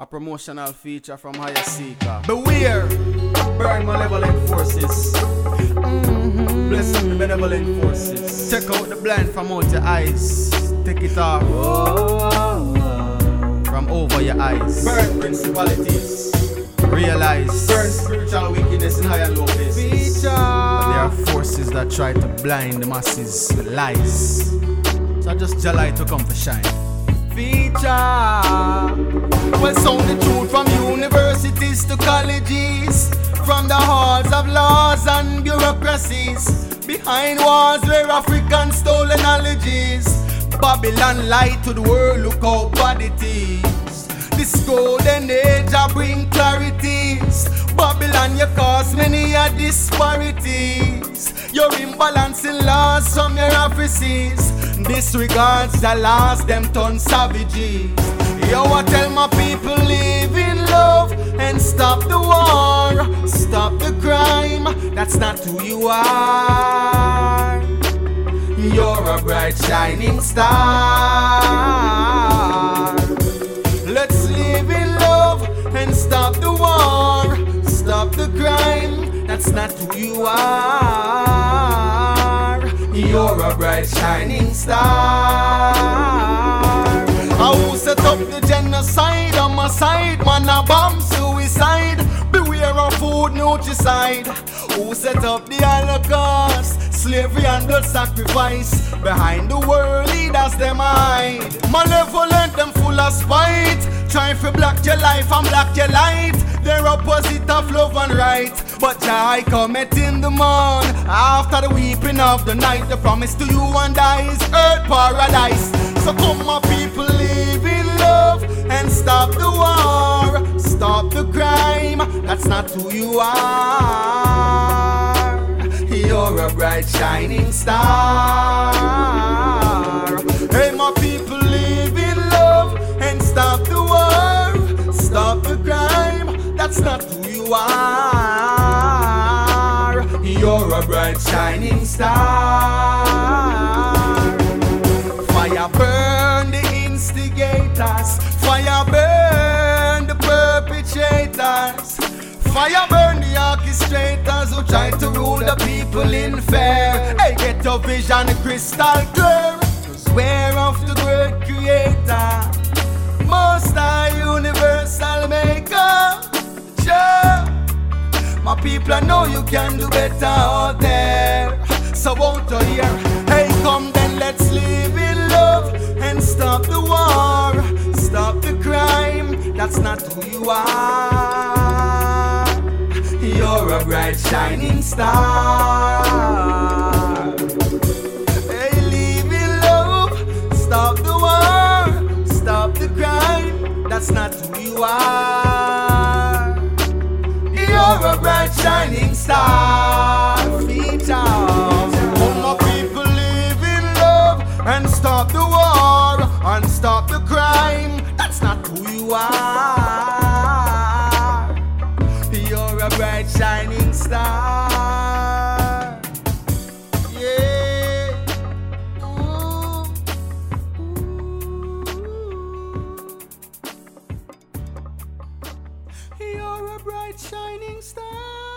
A promotional feature from Highah Seekah. Beware! Burn malevolent forces. Mm-hmm. Bless the benevolent forces. Check out the blind from out your eyes. Take it off. From over your eyes. Burn principalities. Realize. Burn spiritual wickedness in high and low places. There are forces that try to blind the masses with lies. So just light to come to shine feature. Well, sound the truth from universities to colleges, from the halls of laws and bureaucracies, behind walls where Africans stole knowledges. Babylon light to the world, look how bad it is. This golden age I bring clarities. Babylon, you cause many a disparities. You're imbalancing laws from your offices. Disregards the laws, them turn savages. Yo, I tell my people live in love and stop the war, stop the crime. That's not who you are. You're a bright shining star. Let's live in love and stop the war, stop the crime. That's not who you are. You're a bright shining star. I who set up the genocide on my side, man a bomb suicide. Beware of food nutricide. Who set up the Holocaust? Slavery and blood sacrifice. Behind the world leaders them hide. Malevolent them full of spite. Trying to block your life and block your light. They're opposite of love and right. But I cometh in the morn. After the weeping of the night, the promise to you and I is earth paradise. So come my people and stop the war. Stop the crime. That's not who you are. You're a bright shining star. Hey my people live in love and stop the war. Stop the crime. That's not who you are. You're a bright shining star. Fire burn the orchestrators who try to rule the people in fear. Hey, get your vision crystal clear. Swear of the great creator. Most high universal maker. Sure. My people, I know you can do better out there. So won't you hear? Hey, come then, let's live in love and stop the war, stop the crime. That's not who you are. You're a bright shining star. Hey, live in love, stop the war, stop the crime. That's not who you are. You're a bright shining star. Bright shining star.